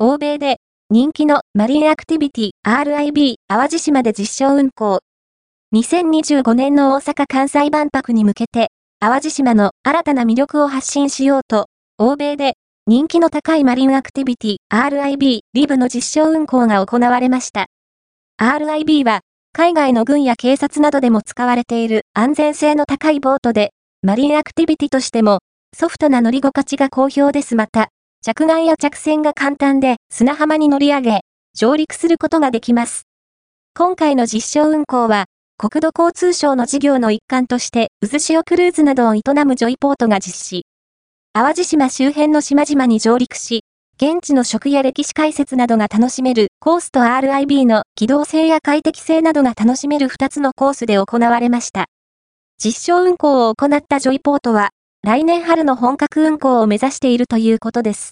欧米で人気のマリンアクティビティ RIB 淡路島で実証運行。2025年の大阪・関西万博に向けて、淡路島の新たな魅力を発信しようと、欧米で人気の高いマリンアクティビティ RIB リブの実証運行が行われました。RIB は、海外の軍や警察などでも使われている安全性の高いボートで、マリンアクティビティとしても、ソフトな乗り心地が好評ですまた、着岸や着船が簡単で砂浜に乗り上げ、上陸することができます。今回の実証運行は、国土交通省の事業の一環として、渦潮クルーズなどを営むジョイポートが実施。淡路島周辺の島々に上陸し、現地の食や歴史解説などが楽しめるコースと RIB の機動性や快適性などが楽しめる2つのコースで行われました。実証運行を行ったジョイポートは、来年春の本格運行を目指しているということです。